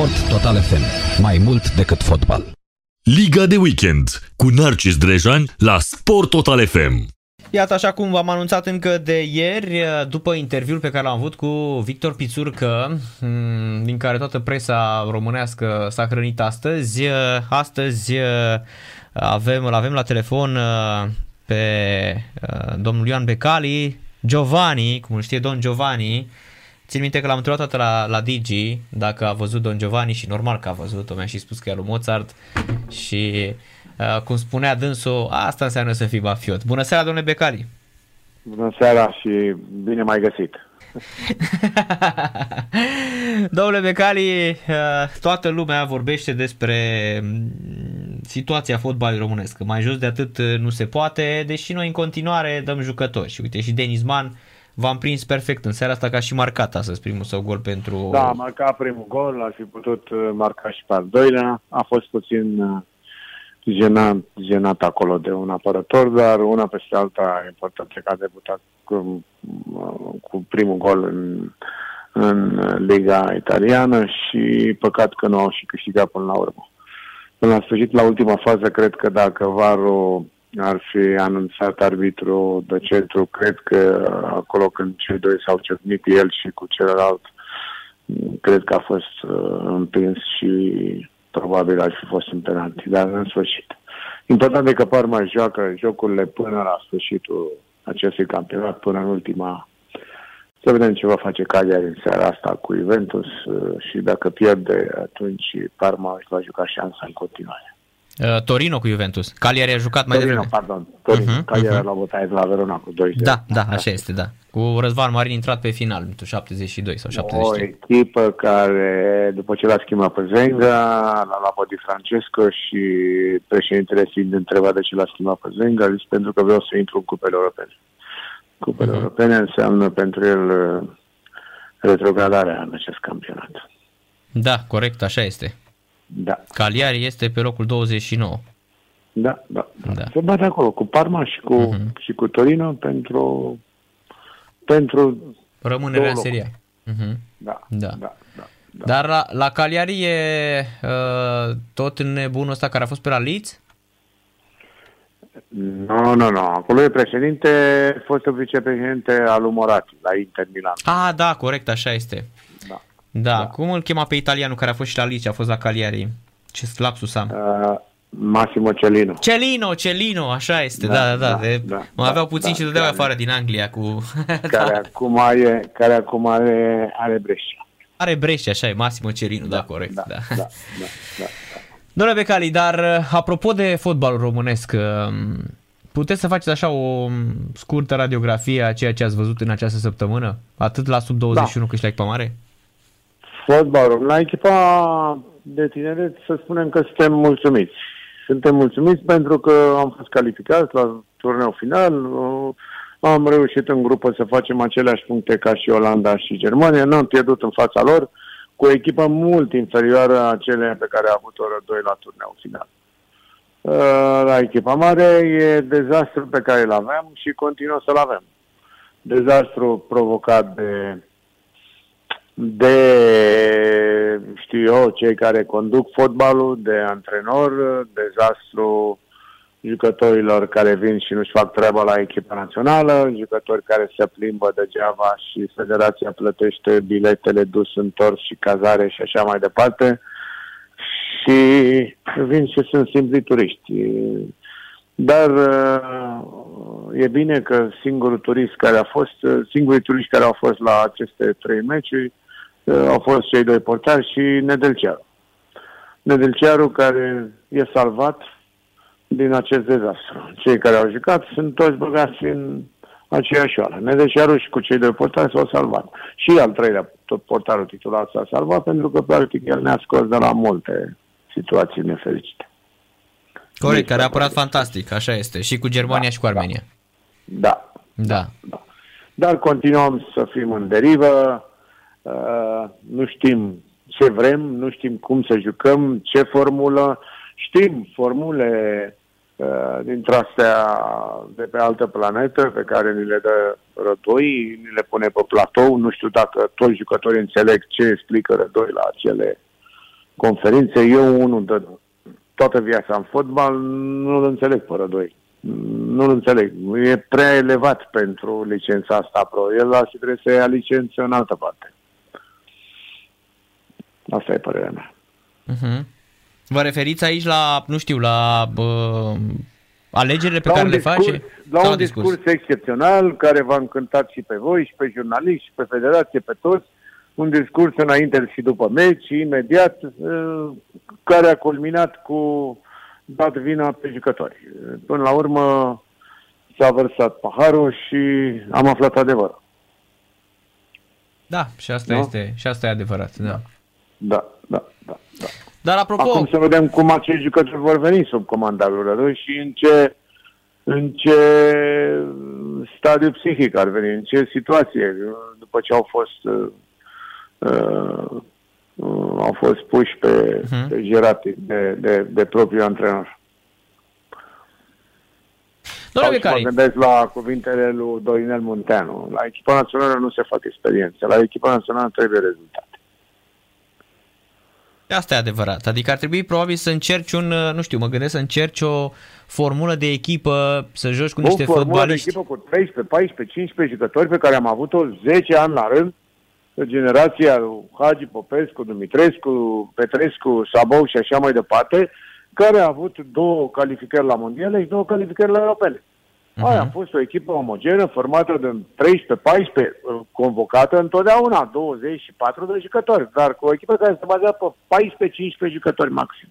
Sport Total FM. Mai mult decât fotbal. Liga de weekend cu Narcis Drejan la Sport Total FM. Iată, așa cum v-am anunțat încă de ieri, după interviul pe care l-am avut cu Victor Pițurcă, mm, din care toată presa românească s-a hrănit astăzi, astăzi avem, îl avem la telefon pe domnul Ioan Becali, Giovanni, cum îl știe Don Giovanni, Țin minte că l-am întrebat toată la, la Digi dacă a văzut Don Giovanni și normal că a văzut-o, mi-a și spus că e lui Mozart și uh, cum spunea dânsul, asta înseamnă să fii mafiot. Bună seara, domnule Becali! Bună seara și bine mai găsit! Domnule Becali, uh, toată lumea vorbește despre mm, situația fotbalului românesc. Mai jos de atât uh, nu se poate, deși noi în continuare dăm jucători. Și uite, și Denis Man v-am prins perfect în seara asta ca și marcat astăzi primul său gol pentru... Da, a marcat primul gol, ar fi putut uh, marca și pe al doilea. A fost puțin uh, jenat, jenat acolo de un apărător, dar una peste alta important că a debutat cu, uh, cu primul gol în, în Liga Italiană și păcat că nu au și câștigat până la urmă. Până la sfârșit, la ultima fază, cred că dacă Varu ar fi anunțat arbitru de centru, cred că acolo când cei doi s-au cernit el și cu celălalt, cred că a fost uh, împins și probabil ar fi fost un penalti, dar în sfârșit. Important e că Parma joacă jocurile până la sfârșitul acestui campionat, până în ultima să vedem ce va face Cagliari în seara asta cu Juventus uh, și dacă pierde, atunci Parma își va juca șansa în continuare. Uh, Torino cu Juventus. Cagliari a jucat mai Torino, devreme. pardon. Torino. Uh-huh, Cagliari uh-huh. l-a votat la Verona cu 2 Da, da, așa este, da. Cu Răzvan Marin intrat pe final, 72 sau 73. O echipă care, după ce l-a schimbat pe Zenga, l-a luat pe Di Francesco și președintele fiind întrebat de ce l-a schimbat pe Zenga, zis pentru că vreau să intru în cupele europene. Cupele uh-huh. europene înseamnă pentru el uh, retrogradarea în acest campionat. Da, corect, așa este. Da. Cagliari este pe locul 29. Da, da. da. da. Se bate acolo cu Parma și cu, uh-huh. și cu Torino pentru pentru rămânerea în seria. Uh-huh. Da, da. da, da, da. Dar la, la Cagliari e uh, tot nebunul ăsta care a fost pe la Leeds? Nu, nu, nu. Acolo e președinte, fostul vicepreședinte al Umorati, la Inter Milan. Ah, da, corect, așa este. Da. Da, da. cum îl chema pe italianul care a fost și la Lice, a fost la Cagliari? Ce lapsus am. Uh, Massimo Celino. Celino, Celino, așa este, da, da, da. da, de, da mă aveau da, puțin da, și dădeau care, afară din Anglia cu... Care, da. acum are, care acum are, are Brescia. Are Brescia, așa e, Massimo Celino, da, da corect. Da, da. Da, da, da, da. Domnule Becali, dar uh, apropo de fotbalul românesc, um, puteți să faceți așa o scurtă radiografie a ceea ce ați văzut în această săptămână? Atât la sub 21 da. cât și la echipa mare? Fotbalul. La echipa de tineret să spunem că suntem mulțumiți. Suntem mulțumiți pentru că am fost calificați la turneul final, am reușit în grupă să facem aceleași puncte ca și Olanda și Germania, n-am pierdut în fața lor cu o echipă mult inferioară a celei pe care a avut-o rădoi la turneul final. Uh, la echipa mare e dezastru pe care îl avem și continuă să-l avem. Dezastru provocat de de, știu eu, cei care conduc fotbalul, de antrenor, dezastru jucătorilor care vin și nu-și fac treaba la echipa națională, jucători care se plimbă degeaba și federația plătește biletele dus întors și cazare și așa mai departe și vin și sunt simpli turiști. Dar e bine că singurul turist care a fost, singurii turiști care au fost la aceste trei meciuri au fost cei doi portari și Nedelcearu. Nedelcearu care e salvat din acest dezastru. Cei care au jucat sunt toți băgați în aceeași oală. Nedelcearu și cu cei doi portari s-au salvat. Și al treilea, tot portarul titular s-a salvat pentru că practic el ne-a scos de la multe situații nefericite. Corect, care a apărat fantastic, așa este. Și cu Germania da, și cu Armenia. Da. Da. da. da. Dar continuăm să fim în derivă, Uh, nu știm ce vrem, nu știm cum să jucăm, ce formulă. Știm formule uh, dintre astea de pe altă planetă pe care ni le dă Rădoi, ni le pune pe platou. Nu știu dacă toți jucătorii înțeleg ce explică Rădoi la acele conferințe. Eu, unul de toată viața în fotbal, nu-l înțeleg fără doi. Nu-l înțeleg. E prea elevat pentru licența asta pro. El ar trebuie să ia licență în altă parte. Asta e părerea mea. Uh-huh. Vă referiți aici la, nu știu, la bă, alegerile pe la care le discurs, face? La un discurs? discurs excepțional care v-a încântat și pe voi, și pe jurnaliști, și pe federație, pe toți. Un discurs înainte și după meci, imediat, uh, care a culminat cu dat vina pe jucători. Până la urmă s-a vărsat paharul și am aflat adevărul. Da, și asta, no? este, și asta e adevărat, da. Da, da, da. da. Dar apropo... Acum să vedem cum acești jucători vor veni sub comanda lui Rădoi și în ce, în ce stadiu psihic ar veni, în ce situație, după ce au fost uh, uh, au fost puși pe, uh-huh. pe gerate de, de, de propriul antrenor. Domnule Becari. Mă gândesc la cuvintele lui Dorinel Munteanu. La echipa națională nu se fac experiențe. La echipa națională trebuie rezultate. Asta e adevărat. Adică ar trebui probabil să încerci un, uh, nu știu, mă gândesc să încerci o formulă de echipă, să joci cu niște o fotbaliști. de echipă cu 13, 14, 15 jucători pe care am avut-o 10 ani la rând, generația Hagi, Popescu, Dumitrescu, Petrescu, Sabou și așa mai departe, care a avut două calificări la mondiale și două calificări la europene. Uh-huh. Aia a fost o echipă omogenă, formată din 13-14, convocată întotdeauna 24 de jucători, dar cu o echipă care se bazează pe 14-15 jucători maxim.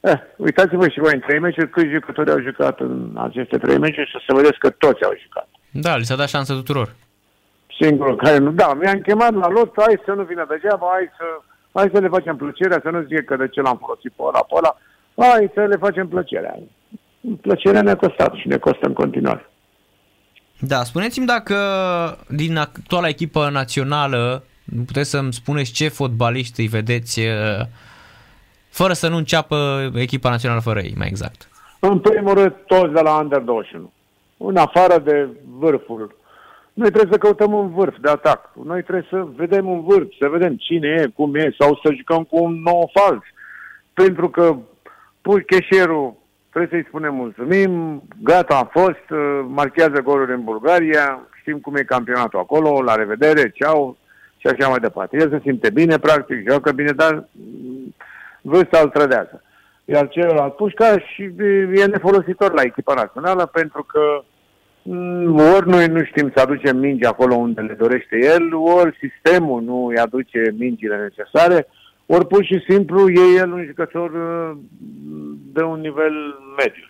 Eh, uitați-vă și voi în trei meciuri câți jucători au jucat în aceste trei meciuri și să vedeți că toți au jucat. Da, li s-a dat șansă tuturor. Singurul care nu, da, mi-am chemat la lot, hai să nu vină degeaba, hai să, hai să le facem plăcerea, să nu zic că de ce l-am folosit pe ăla, pe ăla, hai să le facem plăcerea plăcerea ne-a costat și ne costă în continuare. Da, spuneți-mi dacă din actuala echipă națională puteți să-mi spuneți ce fotbaliști îi vedeți fără să nu înceapă echipa națională fără ei, mai exact. În primul rând, toți de la Under 21. În afară de vârful. Noi trebuie să căutăm un vârf de atac. Noi trebuie să vedem un vârf, să vedem cine e, cum e, sau să jucăm cu un nou fals. Pentru că pui cheșerul Trebuie să-i spunem mulțumim, gata, am fost, uh, marchează goluri în Bulgaria, știm cum e campionatul acolo, la revedere, ceau. Și așa mai departe. El se simte bine, practic, joacă bine, dar mm, vârsta îl trădează. Iar celălalt pușca și e nefolositor la echipa națională pentru că mm, ori noi nu știm să aducem mingi acolo unde le dorește el, ori sistemul nu îi aduce mingile necesare, ori pur și simplu e el un jucător uh, de un nivel mediu.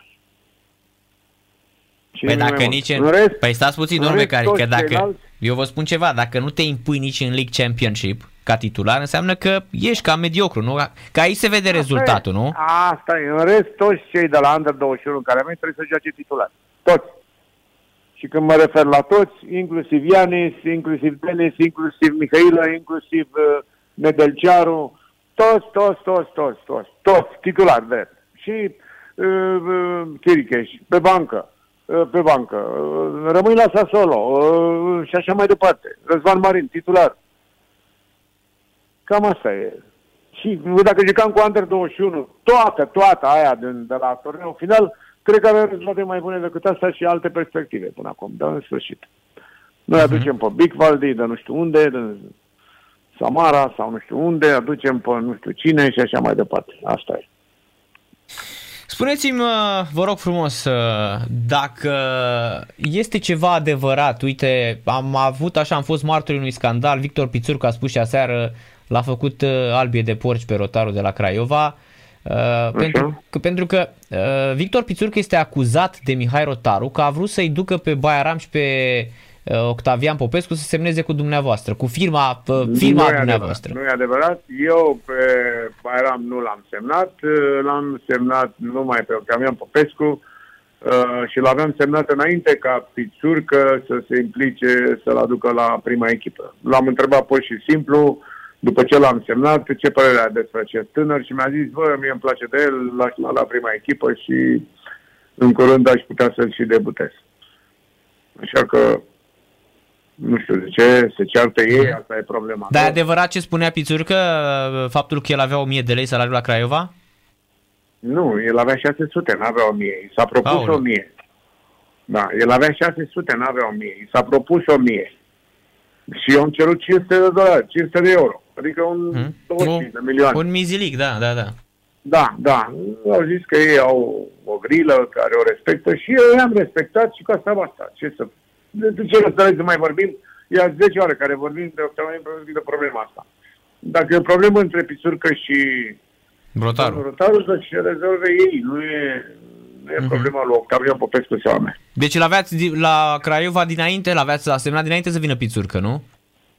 păi dacă nici în... în rest, păi stați puțin, domnule care, că dacă... Ceilalți... Eu vă spun ceva, dacă nu te impui nici în League Championship ca titular, înseamnă că ești ca mediocru, nu? Că aici se vede Asta rezultatul, e. nu? Asta e. În rest, toți cei de la Under 21 care mai trebuie să joace titular. Toți. Și când mă refer la toți, inclusiv Ianis, inclusiv Denis, inclusiv Mihaila, inclusiv uh, Nedelcearu, toți, toți, toți, toți, toți, toți, titular de Și uh, uh, Chiricheș, pe bancă, uh, pe bancă, uh, rămâi la Sasolo uh, și așa mai departe. Răzvan Marin, titular. Cam asta e. Și dacă jucam cu Under 21, toată, toată aia din, de la turneul final, cred că avea rezultate mai bune decât asta și alte perspective până acum, dar în sfârșit. Noi mhm. aducem pe Big Valdi, de nu știu unde, de Samara sau nu știu unde, aducem pe nu știu cine și așa mai departe. Asta e. Spuneți-mi, vă rog frumos, dacă este ceva adevărat, uite, am avut așa, am fost martorii unui scandal, Victor Pițurcu a spus și aseară, l-a făcut uh, albie de porci pe rotarul de la Craiova, Uh, pentru, că, pentru că uh, Victor Pițurcă este acuzat de Mihai Rotaru că a vrut să-i ducă pe Baiaram și pe Uh, Octavian Popescu să semneze cu dumneavoastră, cu firma, uh, firma nu dumneavoastră. Nu e adevărat. Eu pe Bairam nu l-am semnat, uh, l-am semnat numai pe Octavian Popescu și l-aveam semnat înainte ca Pițurcă să se implice să-l aducă la prima echipă. L-am întrebat pur și simplu, după ce l-am semnat, ce părere are despre acest tânăr și mi-a zis, bă, mie îmi place de el, l-aș lua la prima echipă și în curând aș putea să-l și debutez. Așa că Nu știu de ce, se ceartă ei, asta e problema. Dar e Nu. adevărat ce spunea Pițurcă, faptul că el avea 1000 de lei salariu la Craiova? Nu, el avea 600, n-avea 1000. I s-a propus Aoleu. 1000. Da, el avea 600, n-avea 1000. I s-a propus 1000. Și eu am cerut 500 de dolari, 500 de euro. Adică un Hmm? 25 de milioane. Un mizilic, da, da, da. Da, da. Au zis că ei au o grilă care o respectă și eu i-am respectat și cu asta basta. Ce să... De de ce să să mai vorbim? Ia 10 ore care vorbim de octamen de problema asta. Dacă e o problemă între Pițurcă și Brotarul. Rotarul, să și rezolve ei. Nu e, nu e problema lui Octavian Popescu sau a mea. Deci îl aveați di- la Craiova dinainte, l-aveați asemnat dinainte să vină Pițurcă, nu?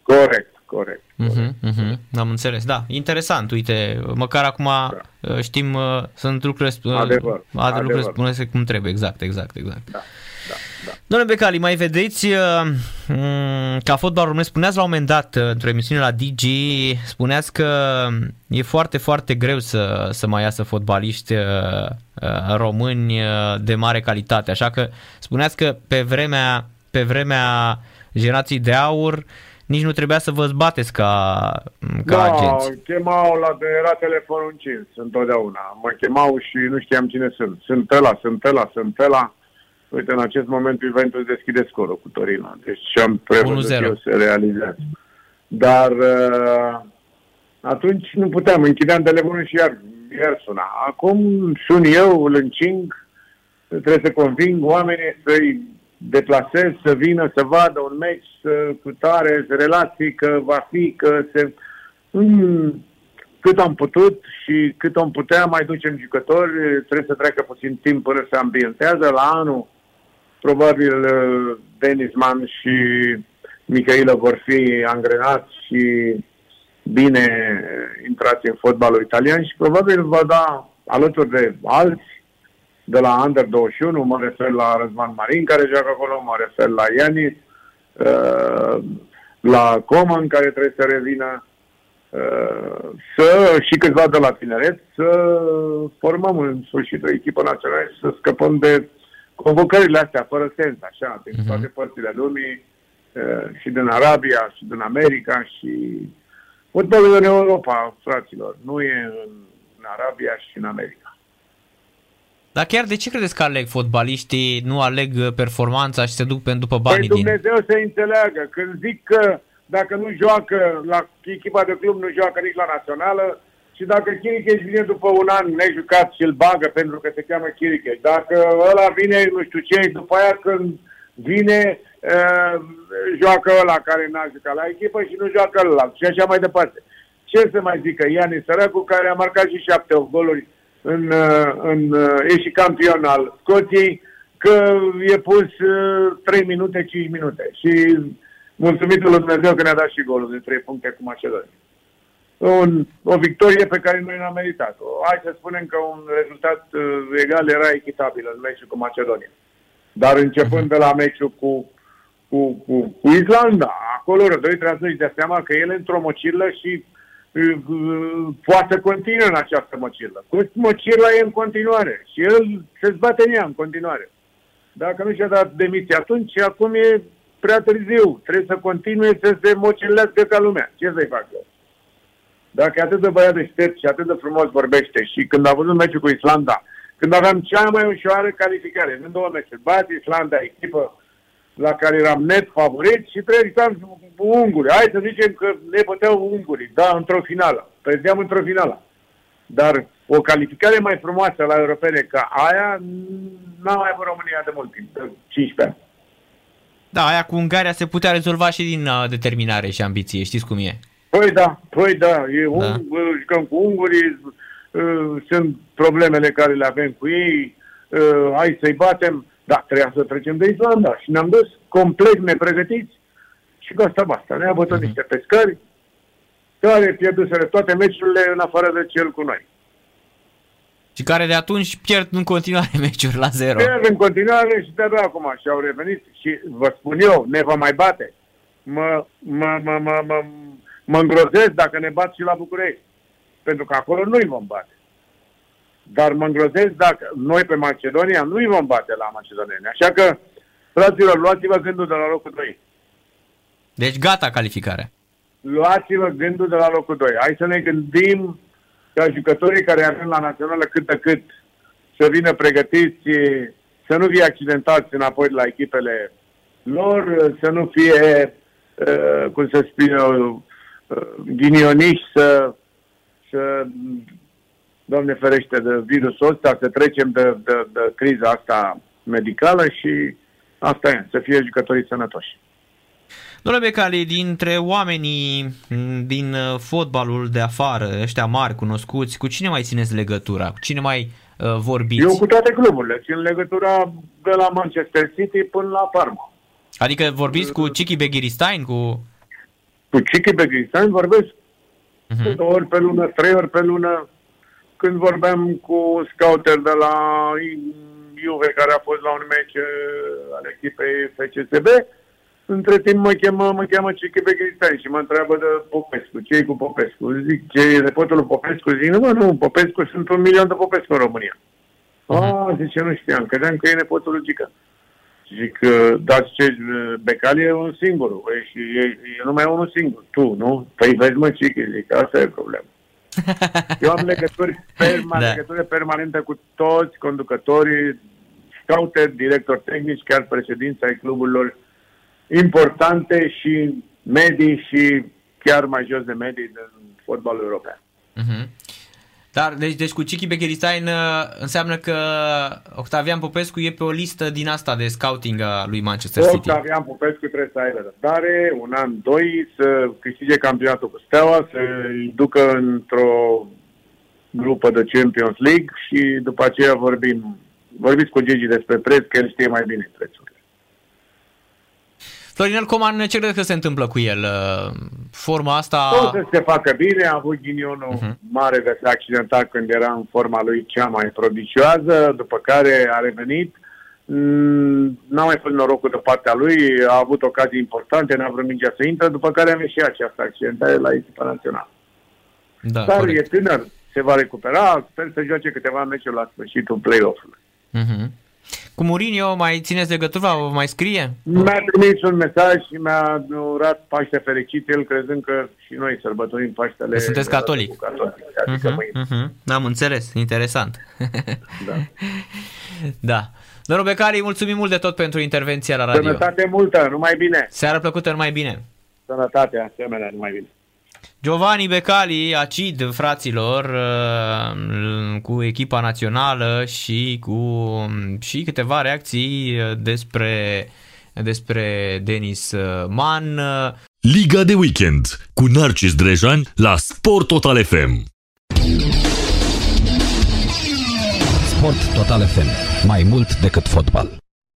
Corect, corect. Mhm, mhm, am înțeles, da, interesant, uite, măcar acum uh, știm, uh, sunt lucruri, uh, Adevăr, alte lucruri adevăr. spune cum trebuie, exact, exact, exact. Da, da, da. Domnule Becali, mai vedeți, uh, m, ca fotbal românesc, spuneați la un moment dat uh, într-o emisiune la DG, spuneați că e foarte, foarte greu să, să mai iasă fotbaliști uh, uh, români uh, de mare calitate, așa că spuneați că pe vremea, pe vremea generației de aur nici nu trebuia să vă zbateți ca, ca da, agenți. chemau la era telefonul încins întotdeauna. Mă chemau și nu știam cine sunt. Sunt ăla, sunt ăla, sunt ăla. Uite, în acest moment Juventus deschide scorul cu Torino. Deci ce am prevăzut 1-0. eu se realizează. Dar uh, atunci nu puteam, închideam telefonul și iar, iar suna. Acum sun eu, îl încing, trebuie să conving oamenii să-i deplasez, să vină, să vadă un meci, să cu tare, să relații, că va fi, că se... Mm, cât am putut și cât am putea mai ducem jucători, trebuie să treacă puțin timp până se ambientează. La anul, probabil, uh, Denis Man și Micaela vor fi angrenați și bine intrați în fotbalul italian și probabil va da alături de alți de la Under 21, mă refer la Răzvan Marin care joacă acolo, mă refer la Ianis, uh, la Coman care trebuie să revină, uh, să, și câțiva de la tineret, să formăm în sfârșit o echipă națională și să scăpăm de convocările astea fără sens, așa, din Mhm. toate părțile lumii, uh, și din Arabia, și din America, și fotbalul în Europa, fraților, nu e în, în Arabia și în America. Dar chiar de ce credeți că aleg fotbaliștii, nu aleg uh, performanța și se duc pe după Păi banii din... Dumnezeu să înțeleagă. Când zic că dacă nu joacă la echipa de club, nu joacă nici la națională și dacă Chiricheș vine după un an nejucat și îl bagă pentru că se cheamă Chiricheș, dacă ăla vine nu știu ce, după aia când vine uh, joacă ăla care n-a jucat la echipă și nu joacă ăla și așa mai departe. Ce să mai zică Iani Săracu care a marcat și șapte goluri în, uh, în, uh, e și campion al Scoției, că e pus uh, 3 minute, 5 minute. Și mulțumitul lui Dumnezeu că ne-a dat și golul de 3 puncte cu Macedonia. Un, o victorie pe care noi n-am meritat-o. Hai să spunem că un rezultat uh, egal era echitabil în meciul cu Macedonia. Dar începând de la meciul cu, cu, cu, cu Islanda, acolo rădoi trebuie să-și dea seama că el e într-o mocilă și uh, uh, poate să continue în această mocilă. Cu mocila e în continuare și el se zbate în ea în continuare. Dacă nu și-a dat demisia atunci, acum e prea târziu. Trebuie să continue să se mocilească ca lumea. Ce să-i facă? Dacă e atât de băiat deștept și atât de frumos vorbește și când a văzut meciul cu Islanda, când aveam cea mai ușoară calificare, în două meciuri, bat Islanda, echipă la care eram net favorit și trezitam unguri. Hai să zicem că ne băteau ungurii, da, într-o finală. Pierdeam într-o finală. Dar o calificare mai frumoasă la europene ca aia n-a mai avut România de mult timp, de 15 ani. Da, aia cu Ungaria se putea rezolva și din uh, determinare și ambiție, știți cum e. Păi da, păi da, e un, Da. jucăm cu ungurii, uh, sunt problemele care le avem cu ei, uh, hai să-i batem, da, trebuia să trecem de Islanda și ne-am dus complet nepregătiți și cu asta basta. Ne-a bătut niște pescari care pierduseră toate meciurile în afară de cel cu noi. Și care de atunci pierd în continuare meciuri la zero. Pierd în continuare și de acum și au revenit și vă spun eu, ne va mai bate. Mă, mă, mă, mă, mă, mă îngrozesc dacă ne bat și la București. Pentru că acolo nu-i vom bate. Dar mă îngrozesc dacă noi pe Macedonia nu-i vom bate la Macedonia. Așa că, fraților, luați-vă gândul de la locul 2. Deci gata calificare. Luați-vă gândul de la locul 2. Hai să ne gândim ca jucătorii care avem la națională cât de cât să vină pregătiți, să nu fie accidentați înapoi de la echipele lor, să nu fie, uh, cum să spun eu, uh, ghinioniși, să, să, Doamne ferește, de virusul ăsta, să trecem de, de, de criza asta medicală și asta e, să fie jucătorii sănătoși. Domnule Becali, dintre oamenii din uh, fotbalul de afară, ăștia mari, cunoscuți, cu cine mai țineți legătura? Cu cine mai uh, vorbiți? Eu cu toate cluburile. Țin legătura de la Manchester City până la Parma. Adică vorbiți cu Chichi Beghiristain, cu... Cu Chichi Beghiristain vorbesc uh-huh. două ori pe lună, trei ori pe lună. Când vorbeam cu scouter de la Juve, care a fost la un meci uh, al echipei FCSB, între timp mă cheamă, mă cheamă Cichi Begristan și mă întreabă de Popescu. ce cu Popescu? Zic, ce e repotul lui Popescu? Zic, nu, nu, Popescu sunt un milion de Popescu în România. Uh-huh. Ah, zice, nu știam, credeam că e nepotul lui Gica. Zic, dar ce, Becali e un singur, e, și e, e numai unul singur, tu, nu? Păi vezi mă, Cichi, zic, asta e problema. Eu am legături, perma, da. legături permanente cu toți conducătorii, scouter, directori tehnici, chiar președința ai cluburilor importante și medii și chiar mai jos de medii din fotbalul european. Uh-huh. Dar, deci, deci cu Cichi Becheristain uh, înseamnă că Octavian Popescu e pe o listă din asta de scouting a lui Manchester City. Octavian Popescu trebuie să aibă răbdare, un an, doi, să câștige campionatul cu Steaua, să îi ducă într-o grupă de Champions League și după aceea vorbim, vorbiți cu Gigi despre preț, că el știe mai bine prețurile. Florinel Coman, ce crede că se întâmplă cu el? Uh, forma asta... Tot să se facă bine, a avut ghinionul uh-huh. mare de să accidentat când era în forma lui cea mai prodicioasă, după care a revenit. Mm, n-a mai fost norocul de partea lui, a avut ocazii importante, n-a vrut mingea să intre, după care a avut și această accidentare la echipa națională. Da, Dar corect. e tânăr, se va recupera, sper să joace câteva meciuri la sfârșitul play-off-ului. Uh-huh. Cu Mourinho mai țineți legătura, vă mai scrie? Mi-a trimis un mesaj și mi-a urat Paște fericit, el crezând că și noi sărbătorim Paștele. Că sunteți catolic. catolic adică uh-huh, uh-huh. Am înțeles, interesant. Da. da. Domnul Becari, mulțumim mult de tot pentru intervenția la radio. Sănătate multă, numai bine. Seara plăcută, numai bine. Sănătate, asemenea, numai bine. Giovanni Becali, acid fraților, uh, cu echipa națională și cu și câteva reacții despre, despre Denis Mann. Liga de weekend cu Narcis Drejan la Sport Total FM. Sport Total FM. Mai mult decât fotbal.